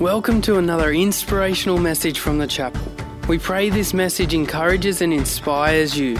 Welcome to another inspirational message from the chapel. We pray this message encourages and inspires you.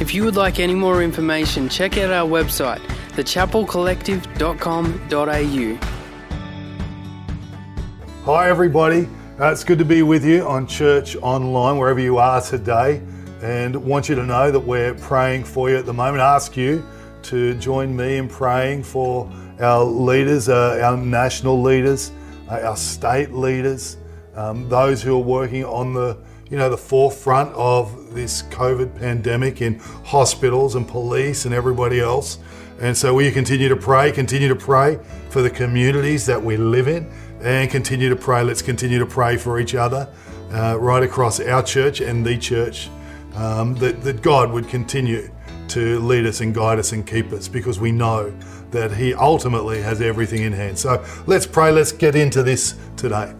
If you would like any more information, check out our website, thechapelcollective.com.au. Hi, everybody. Uh, it's good to be with you on Church Online, wherever you are today. And want you to know that we're praying for you at the moment. Ask you to join me in praying for our leaders, uh, our national leaders, our state leaders, um, those who are working on the you know the forefront of this COVID pandemic in hospitals and police and everybody else. And so we continue to pray, continue to pray for the communities that we live in, and continue to pray. Let's continue to pray for each other uh, right across our church and the church um, that, that God would continue to lead us and guide us and keep us because we know that He ultimately has everything in hand. So let's pray, let's get into this today.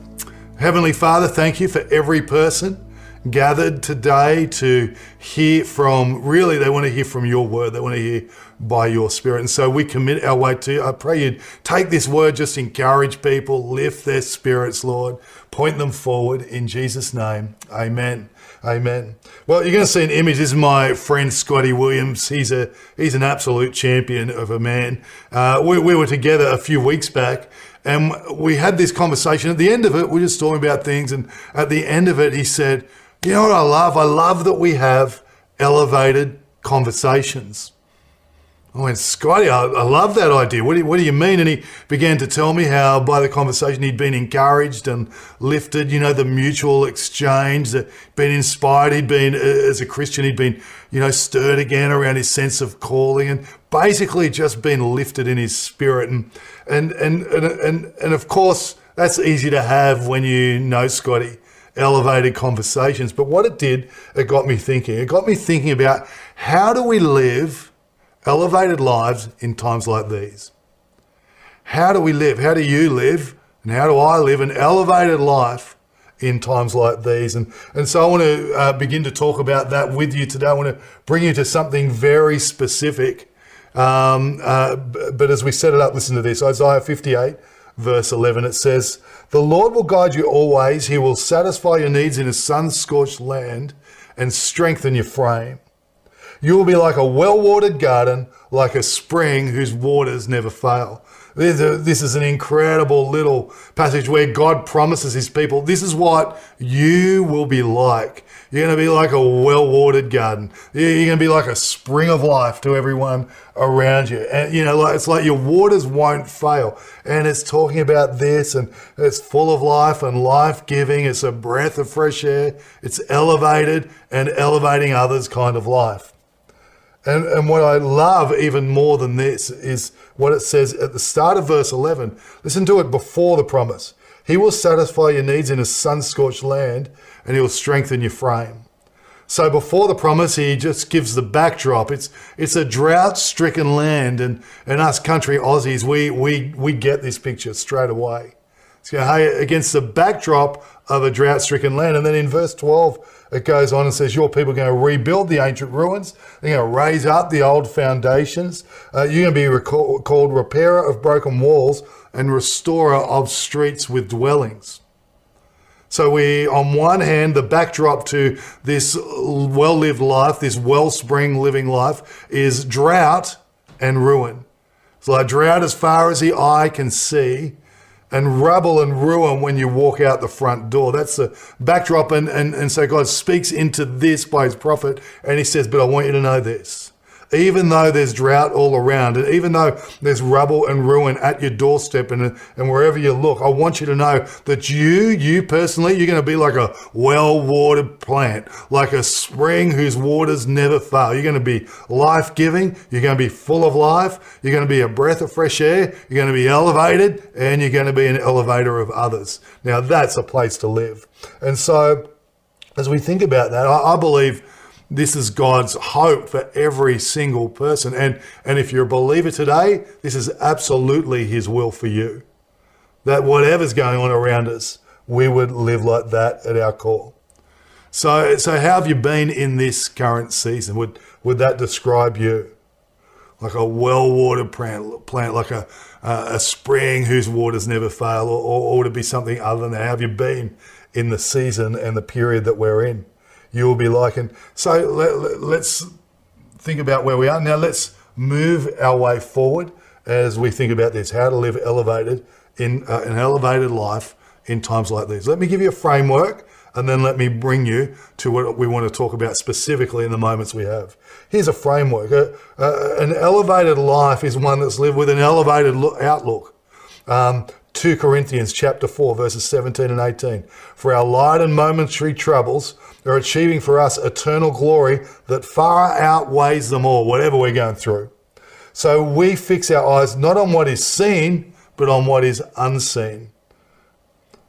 Heavenly Father, thank you for every person gathered today to hear from, really, they want to hear from your word, they want to hear by your spirit. And so we commit our way to you. I pray you'd take this word, just encourage people, lift their spirits, Lord, point them forward in Jesus' name. Amen. Amen. Well, you're going to see an image. This is my friend Scotty Williams. He's a he's an absolute champion of a man. Uh, we, we were together a few weeks back, and we had this conversation. At the end of it, we are just talking about things, and at the end of it, he said, "You know what I love? I love that we have elevated conversations." I went, Scotty, I, I love that idea. What do, you, what do you mean? And he began to tell me how by the conversation he'd been encouraged and lifted, you know, the mutual exchange, that been inspired. He'd been, as a Christian, he'd been, you know, stirred again around his sense of calling and basically just been lifted in his spirit. And, and, and, and, and, and of course, that's easy to have when you know Scotty elevated conversations. But what it did, it got me thinking. It got me thinking about how do we live elevated lives in times like these. How do we live? How do you live? And how do I live an elevated life in times like these? And, and so I want to uh, begin to talk about that with you today. I want to bring you to something very specific. Um, uh, but as we set it up, listen to this Isaiah 58, verse 11, it says, The Lord will guide you always. He will satisfy your needs in a sun scorched land and strengthen your frame. You will be like a well watered garden, like a spring whose waters never fail. Uh, this is an incredible little passage where God promises his people this is what you will be like. You're going to be like a well watered garden. You're going to be like a spring of life to everyone around you. And, you know, it's like your waters won't fail. And it's talking about this and it's full of life and life giving. It's a breath of fresh air. It's elevated and elevating others kind of life. And, and what I love even more than this is what it says at the start of verse 11. Listen to it before the promise. He will satisfy your needs in a sun scorched land and he will strengthen your frame. So before the promise, he just gives the backdrop. It's it's a drought stricken land, and, and us country Aussies, we, we, we get this picture straight away. So, hey, against the backdrop of a drought stricken land. And then in verse 12, it goes on and says, Your people are going to rebuild the ancient ruins. They're going to raise up the old foundations. Uh, you're going to be recall- called repairer of broken walls and restorer of streets with dwellings. So we, on one hand, the backdrop to this well-lived life, this wellspring living life, is drought and ruin. It's like drought as far as the eye can see, and rubble and ruin when you walk out the front door. That's the backdrop. And, and, and so God speaks into this by his prophet, and he says, But I want you to know this even though there's drought all around, and even though there's rubble and ruin at your doorstep and, and wherever you look, I want you to know that you, you personally, you're going to be like a well watered plant, like a spring whose waters never fail. You're going to be life giving, you're going to be full of life, you're going to be a breath of fresh air, you're going to be elevated, and you're going to be an elevator of others. Now, that's a place to live. And so, as we think about that, I, I believe this is God's hope for every single person. And, and if you're a believer today, this is absolutely His will for you. That whatever's going on around us, we would live like that at our core. So, so how have you been in this current season? Would, would that describe you? like a well-watered plant, plant like a, a spring whose waters never fail, or, or, or to be something other than that? How have you been in the season and the period that we're in? You will be like, and so let, let's think about where we are now. Let's move our way forward as we think about this: how to live elevated in uh, an elevated life in times like these. Let me give you a framework and then let me bring you to what we want to talk about specifically in the moments we have. Here's a framework. Uh, uh, an elevated life is one that's lived with an elevated outlook. Um, 2 Corinthians chapter 4 verses 17 and 18. For our light and momentary troubles are achieving for us eternal glory that far outweighs them all, whatever we're going through. So we fix our eyes not on what is seen, but on what is unseen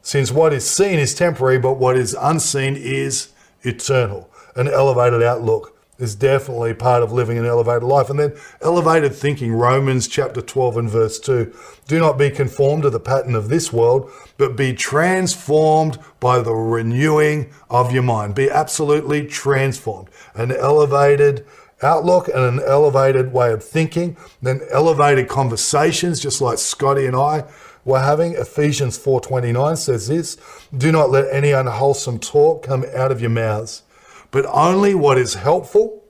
since what is seen is temporary, but what is unseen is eternal. An elevated outlook is definitely part of living an elevated life. And then elevated thinking, Romans chapter 12 and verse 2. Do not be conformed to the pattern of this world, but be transformed by the renewing of your mind. Be absolutely transformed. An elevated outlook and an elevated way of thinking, then elevated conversations, just like Scotty and I we're having. Ephesians 4:29 says this, "Do not let any unwholesome talk come out of your mouths, but only what is helpful,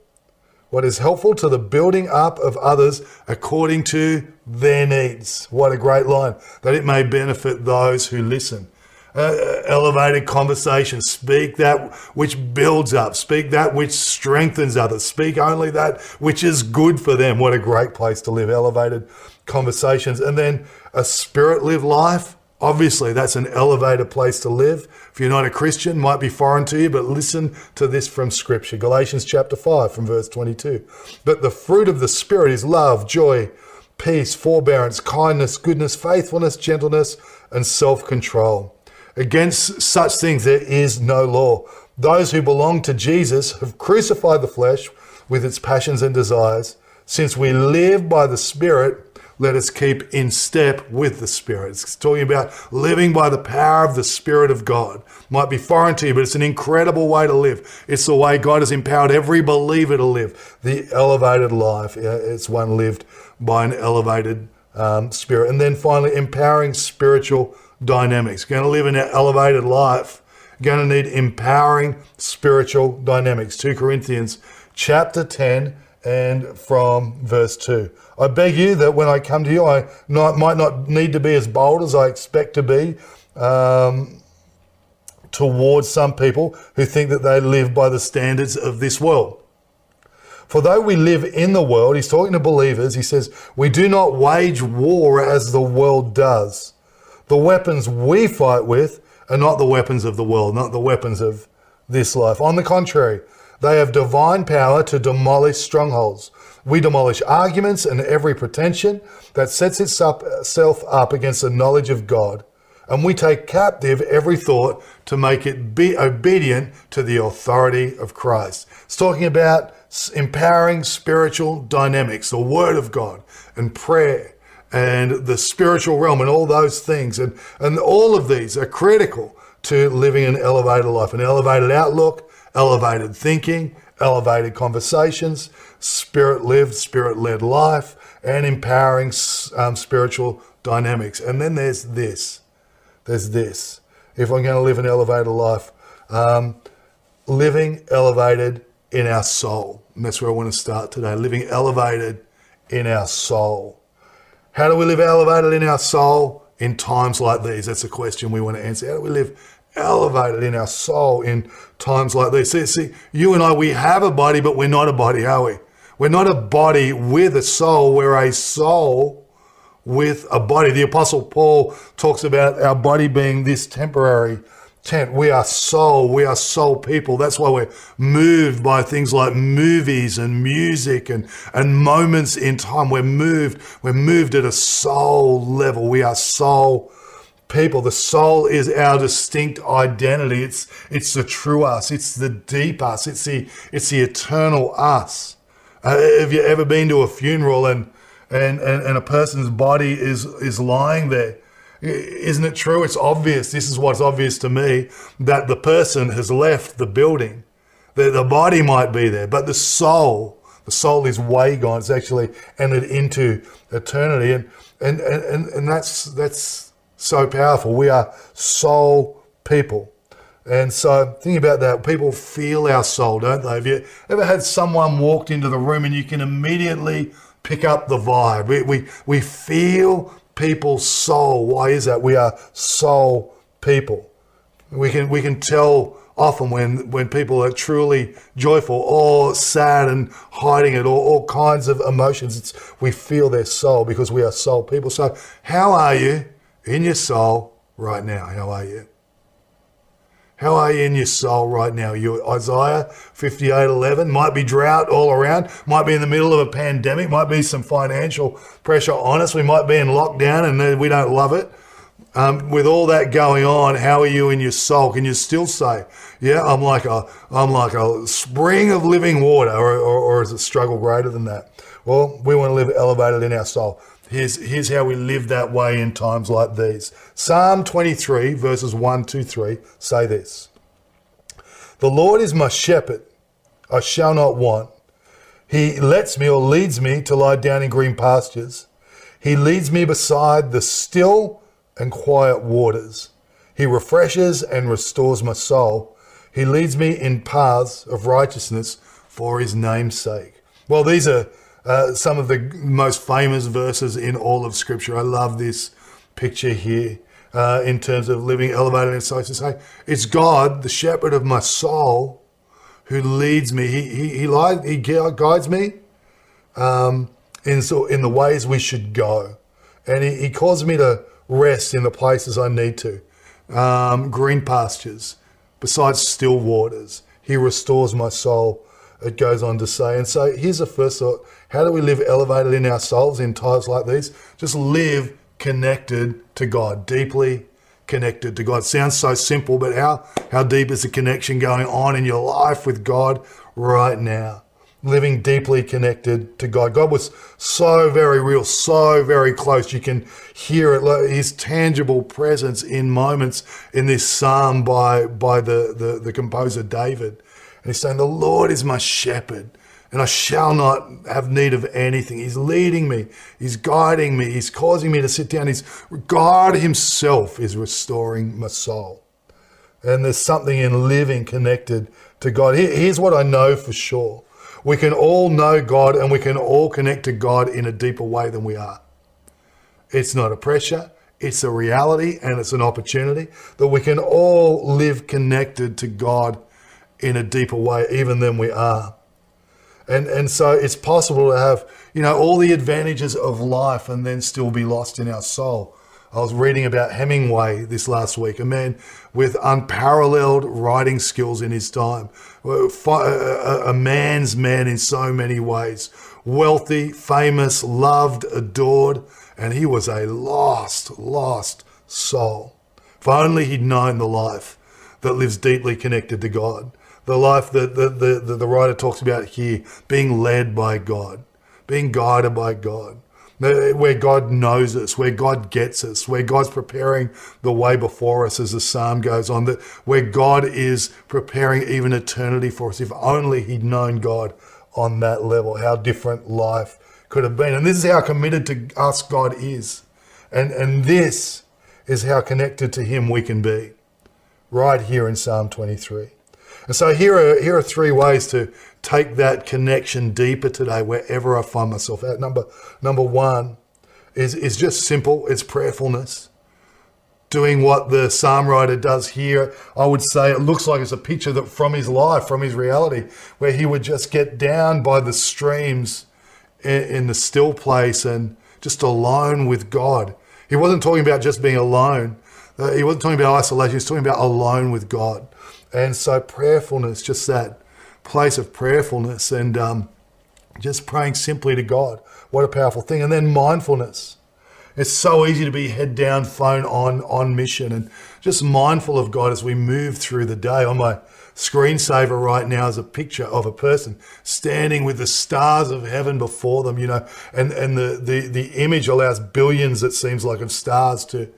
what is helpful to the building up of others according to their needs." What a great line. That it may benefit those who listen. Uh, elevated conversation. Speak that which builds up. Speak that which strengthens others. Speak only that which is good for them. What a great place to live. Elevated conversations. And then a spirit lived life. Obviously, that's an elevated place to live. If you're not a Christian, might be foreign to you, but listen to this from Scripture. Galatians chapter 5 from verse 22. But the fruit of the Spirit is love, joy, peace, forbearance, kindness, goodness, faithfulness, gentleness, and self control. Against such things there is no law. Those who belong to Jesus have crucified the flesh with its passions and desires. Since we live by the Spirit, let us keep in step with the Spirit. It's talking about living by the power of the Spirit of God. Might be foreign to you, but it's an incredible way to live. It's the way God has empowered every believer to live. The elevated life. It's one lived by an elevated um, spirit. And then finally, empowering spiritual dynamics. Going to live in an elevated life. Going to need empowering spiritual dynamics. 2 Corinthians chapter 10 and from verse 2. I beg you that when I come to you, I not, might not need to be as bold as I expect to be um, towards some people who think that they live by the standards of this world. For though we live in the world, he's talking to believers, he says, we do not wage war as the world does. The weapons we fight with are not the weapons of the world, not the weapons of this life. On the contrary, they have divine power to demolish strongholds. We demolish arguments and every pretension that sets itself up against the knowledge of God. And we take captive every thought to make it be obedient to the authority of Christ. It's talking about empowering spiritual dynamics, the Word of God, and prayer, and the spiritual realm, and all those things. And, and all of these are critical to living an elevated life, an elevated outlook, elevated thinking, elevated conversations, spirit lived, spirit led life, and empowering um, spiritual dynamics. And then there's this. There's this. If I'm going to live an elevated life, um, living elevated in our soul. And that's where I want to start today. Living elevated in our soul. How do we live elevated in our soul in times like these? That's a question we want to answer. How do we live elevated in our soul in times like this. See, see, you and I, we have a body, but we're not a body, are we? We're not a body with a soul. We're a soul with a body. The Apostle Paul talks about our body being this temporary tent. We are soul. We are soul people. That's why we're moved by things like movies and music and, and moments in time. We're moved. We're moved at a soul level. We are soul people. The soul is our distinct identity. It's it's the true us. It's the deep us. It's the it's the eternal us. Uh, have you ever been to a funeral and, and and and a person's body is is lying there? Isn't it true? It's obvious. This is what's obvious to me that the person has left the building. The, the body might be there, but the soul, the soul is way gone. It's actually entered into eternity. And, and, and, and that's, that's so powerful. We are soul people. And so think about that. People feel our soul, don't they? Have you ever had someone walked into the room and you can immediately pick up the vibe? We, we, we feel people's soul. Why is that? We are soul people. We can, we can tell often when, when people are truly joyful or sad and hiding it or all kinds of emotions. It's, we feel their soul because we are soul people. So how are you in your soul right now? How are you? How are you in your soul right now? You Isaiah 58:11 might be drought all around, might be in the middle of a pandemic, might be some financial pressure on us. We might be in lockdown and we don't love it. Um, with all that going on, how are you in your soul? Can you still say, "Yeah, I'm like a, I'm like a spring of living water," or, or, or is it struggle greater than that? Well, we want to live elevated in our soul. Here's, here's how we live that way in times like these. Psalm 23, verses 1 to 3 say this The Lord is my shepherd, I shall not want. He lets me or leads me to lie down in green pastures. He leads me beside the still and quiet waters. He refreshes and restores my soul. He leads me in paths of righteousness for his name's sake. Well, these are uh, some of the most famous verses in all of Scripture. I love this picture here uh, in terms of living elevated in soul. To say, it's God, the shepherd of my soul, who leads me. He he he, lies, he guides me um, in so in the ways we should go, and he, he causes me to rest in the places I need to. Um, green pastures, besides still waters. He restores my soul it goes on to say. And so here's the first thought how do we live elevated in ourselves in times like these? Just live connected to God, deeply connected to God. Sounds so simple, but how, how deep is the connection going on in your life with God right now? Living deeply connected to God. God was so very real, so very close. You can hear it, his tangible presence in moments in this psalm by, by the, the, the composer David. And he's saying, The Lord is my shepherd and I shall not have need of anything. He's leading me, He's guiding me, He's causing me to sit down. He's God Himself is restoring my soul. And there's something in living connected to God. Here's what I know for sure we can all know God and we can all connect to God in a deeper way than we are. It's not a pressure, it's a reality and it's an opportunity that we can all live connected to God in a deeper way, even than we are. And, and so it's possible to have, you know, all the advantages of life and then still be lost in our soul. I was reading about Hemingway this last week, a man with unparalleled writing skills in his time, a man's man in so many ways, wealthy, famous, loved, adored, and he was a lost, lost soul. If only he'd known the life that lives deeply connected to God the life that the, the, the, writer talks about here, being led by God, being guided by God where God knows us, where God gets us, where God's preparing the way before us, as the psalm goes on, that where God is preparing even eternity for us. If only He'd known God on that level, how different life could have been. And this is how committed to us God is. And, and this is how connected to Him we can be, right here in Psalm 23. And so here are, here are three ways to take that connection deeper today, wherever I find myself at. Number, number one is, is just simple. It's prayerfulness. Doing what the psalm writer does here, I would say it looks like it's a picture that from his life, from his reality, where he would just get down by the streams in, in the still place and just alone with God. He wasn't talking about just being alone. Uh, he wasn't talking about isolation. He was talking about alone with God. And so prayerfulness, just that place of prayerfulness and um, just praying simply to God. What a powerful thing. And then mindfulness. It's so easy to be head down, phone on, on mission, and just mindful of God as we move through the day. On my screensaver right now is a picture of a person standing with the stars of heaven before them, you know, and, and the, the, the image allows billions, it seems like, of stars to,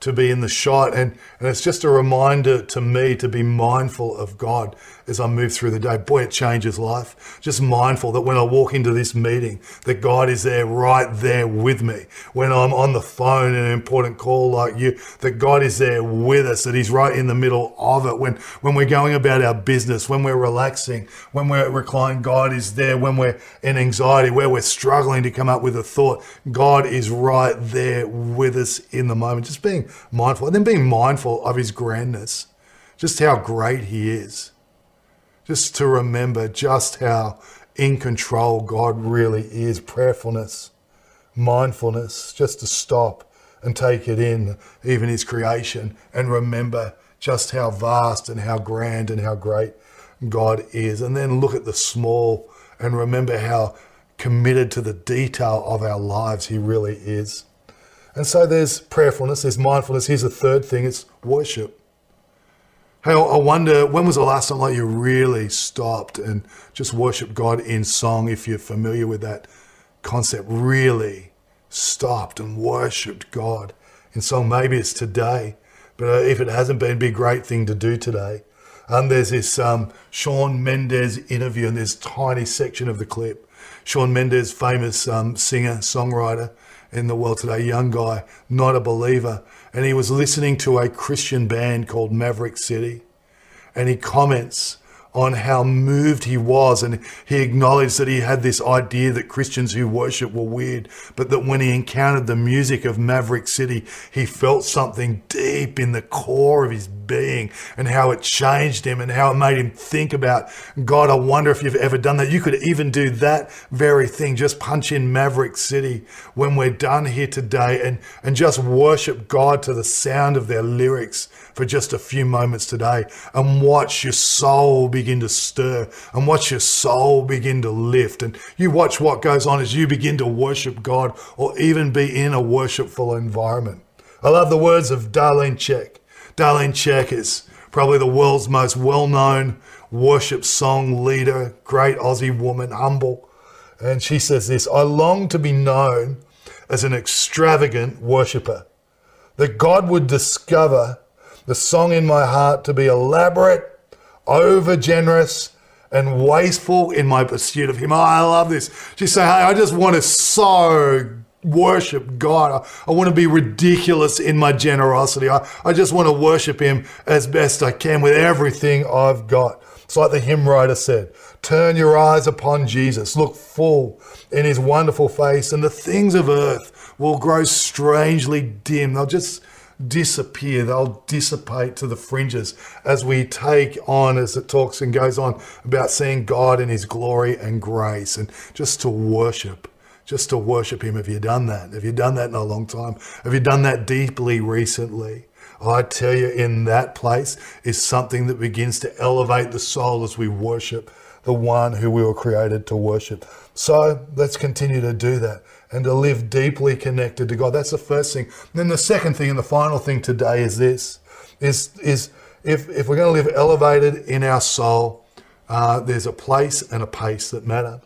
to be in the shot. And, and it's just a reminder to me to be mindful of God as I move through the day. Boy, it changes life. Just mindful that when I walk into this meeting, that God is there right there with me. When I'm on the phone in an important call like you, that God is there with us, that He's right in the middle of it. When, when we're going about our business, when we're relaxing, when we're reclining, God is there. When we're in anxiety, where we're struggling to come up with a thought, God is right there with us in the moment. Just being mindful and then being mindful of His grandness, just how great He is just to remember just how in control God really is. Prayerfulness, mindfulness, just to stop and take it in, even His creation, and remember just how vast and how grand and how great God is. And then look at the small and remember how committed to the detail of our lives He really is. And so there's prayerfulness, there's mindfulness. Here's a third thing it's worship. Hey, I wonder when was the last time like you really stopped and just worshiped God in song? If you're familiar with that concept, really stopped and worshipped God in song. Maybe it's today, but uh, if it hasn't been, be a great thing to do today. And um, there's this um, Shawn Mendes interview in this tiny section of the clip. Shawn Mendes, famous um, singer, songwriter in the world today, young guy, not a believer and he was listening to a Christian band called Maverick City. And he comments on how moved he was. And he acknowledged that he had this idea that Christians who worship were weird, but that when he encountered the music of Maverick City, he felt something deep in the core of his being and how it changed him and how it made him think about God. I wonder if you've ever done that. You could even do that very thing. Just punch in Maverick City when we're done here today and, and just worship God to the sound of their lyrics for just a few moments today and watch your soul begin to stir and watch your soul begin to lift. And you watch what goes on as you begin to worship God or even be in a worshipful environment. I love the words of Darlene Zschech. Darlene Zschech is probably the world's most well known worship song leader, great Aussie woman, humble. And she says this I long to be known as an extravagant worshipper, that God would discover the song in my heart to be elaborate, over generous, and wasteful in my pursuit of Him. Oh, I love this. She's saying, hey, I just want to so worship God. I, I, want to be ridiculous in my generosity. I, I just want to worship Him as best I can with everything I've got. It's like the hymn writer said Turn your eyes upon Jesus, look full in His wonderful face, and the things of earth will grow strangely dim. They'll just disappear, they'll dissipate to the fringes as we take on, as it talks and goes on about seeing God in His glory and grace and just to worship. Just to worship Him. Have you done that? Have you done that in a long time? Have you done that deeply recently? I tell you, in that place is something that begins to elevate the soul as we worship the one who we were created to worship. So let's continue to do that and to live deeply connected to God. That's the first thing. And then the second thing and the final thing today is this is, is if, if we're going to live elevated in our soul, uh, there's a place and a pace that matter.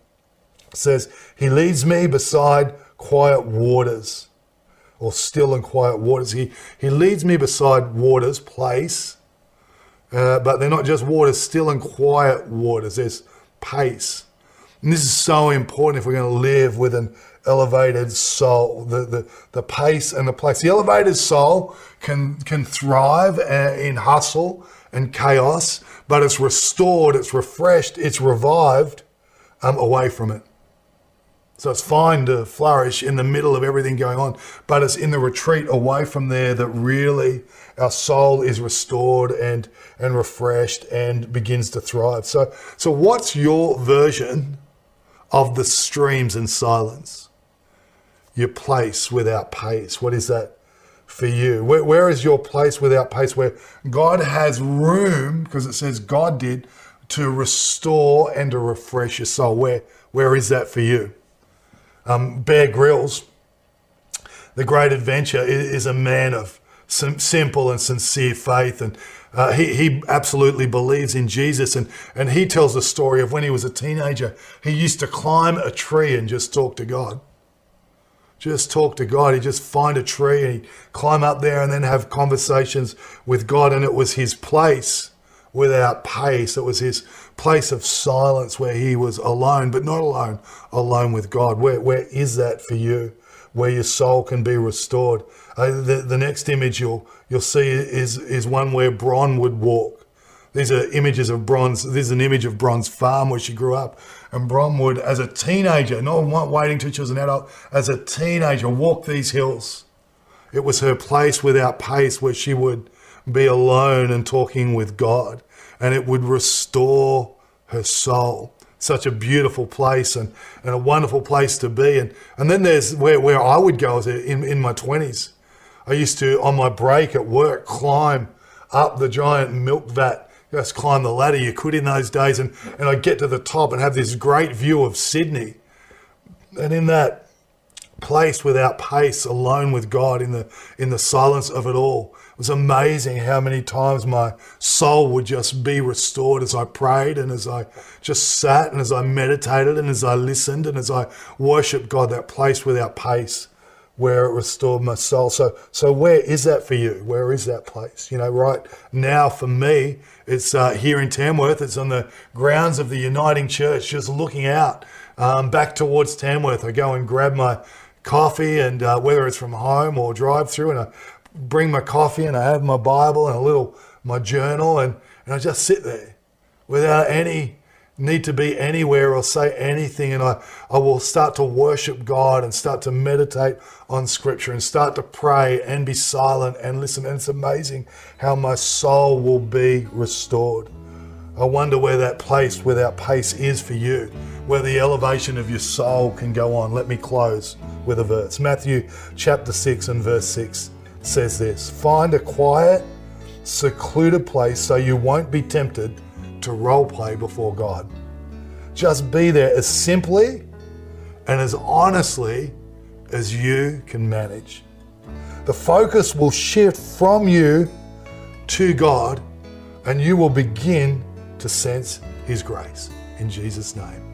Says, He leads me beside quiet waters or still and quiet waters. He, he leads me beside waters, place, uh, but they're not just waters, still and quiet waters. There's pace. And this is so important if we're going to live with an elevated soul, the, the, the pace and the place. The elevated soul can, can thrive uh, in hustle and chaos, but it's restored, it's refreshed, it's revived um, away from it. So it's fine to flourish in the middle of everything going on, but it's in the retreat away from there that really our soul is restored and and refreshed and begins to thrive. So so what's your version of the streams and silence? Your place without pace. What is that for you? where, where is your place without pace? Where God has room, because it says God did, to restore and to refresh your soul. Where where is that for you? Um, Bear Grylls, the great adventure, is a man of simple and sincere faith. And uh, he, he absolutely believes in Jesus. And, and he tells the story of when he was a teenager, he used to climb a tree and just talk to God just talk to God. He'd just find a tree and he'd climb up there and then have conversations with God. And it was his place without pace. It was his place of silence where he was alone, but not alone, alone with God. Where, where is that for you? Where your soul can be restored. Uh, the, the next image you'll, you'll see is, is one where Bron would walk. These are images of Bron's. This is an image of Bron's farm where she grew up. And Bron would, as a teenager, not waiting till she was an adult, as a teenager, walk these hills. It was her place without pace where she would be alone and talking with God. And it would restore her soul. Such a beautiful place and, and a wonderful place to be. And, and then there's where, where I would go in, in my 20s. I used to, on my break at work, climb up the giant milk vat just climb the ladder you could in those days, and, and I'd get to the top and have this great view of Sydney. And in that place without pace, alone with God, in the in the silence of it all, was amazing how many times my soul would just be restored as I prayed and as I just sat and as I meditated and as I listened and as I worshiped God, that place without pace where it restored my soul. So, so where is that for you? Where is that place? You know, right now for me, it's uh, here in Tamworth. It's on the grounds of the Uniting Church, just looking out um, back towards Tamworth. I go and grab my coffee, and uh, whether it's from home or drive through, and I bring my coffee and I have my Bible and a little my journal, and, and I just sit there without any need to be anywhere or say anything and I, I will start to worship God and start to meditate on scripture and start to pray and be silent and listen. And it's amazing how my soul will be restored. I wonder where that place without pace is for you, where the elevation of your soul can go on. Let me close with a verse. Matthew chapter 6 and verse 6 says this Find a quiet, secluded place so you won't be tempted to role play before God. Just be there as simply and as honestly as you can manage. The focus will shift from you to God, and you will begin to sense His grace. In Jesus' name.